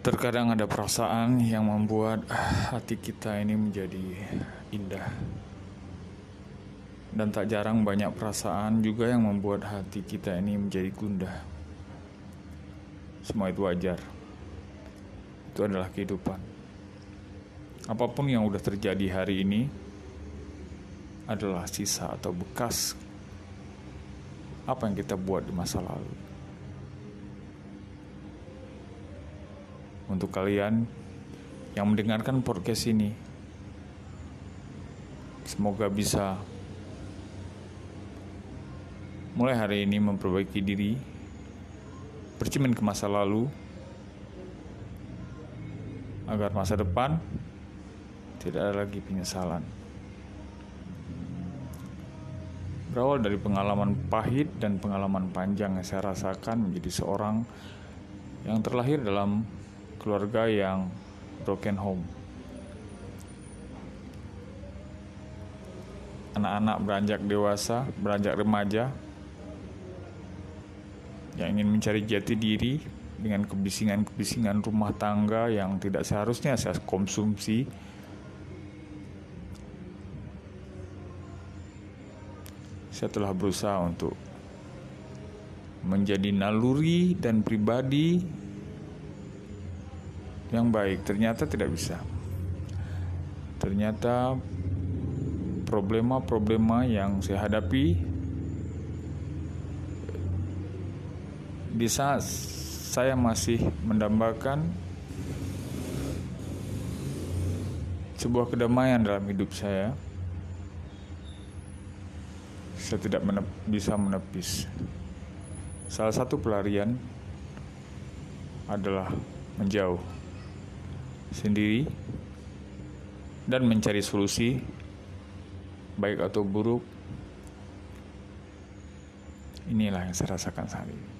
Terkadang ada perasaan yang membuat hati kita ini menjadi indah. Dan tak jarang banyak perasaan juga yang membuat hati kita ini menjadi gundah. Semua itu wajar. Itu adalah kehidupan. Apa pun yang sudah terjadi hari ini adalah sisa atau bekas apa yang kita buat di masa lalu. Untuk kalian yang mendengarkan podcast ini. Semoga bisa mulai hari ini memperbaiki diri, bercermin ke masa lalu, agar masa depan tidak ada lagi penyesalan. Berawal dari pengalaman pahit dan pengalaman panjang yang saya rasakan menjadi seorang yang terlahir dalam keluarga yang broken home. Anak-anak beranjak dewasa, beranjak remaja, yang ingin mencari jati diri dengan kebisingan-kebisingan rumah tangga yang tidak seharusnya saya konsumsi. Saya telah berusaha untuk menjadi naluri dan pribadi yang baik. Ternyata tidak bisa. Ternyata problema-problema yang saya hadapi di saat saya masih mendambakan sebuah kedamaian dalam hidup saya saya tidak menep, bisa menepis. Salah satu pelarian adalah menjauh sendiri dan mencari solusi baik atau buruk. Inilah yang saya rasakan saat ini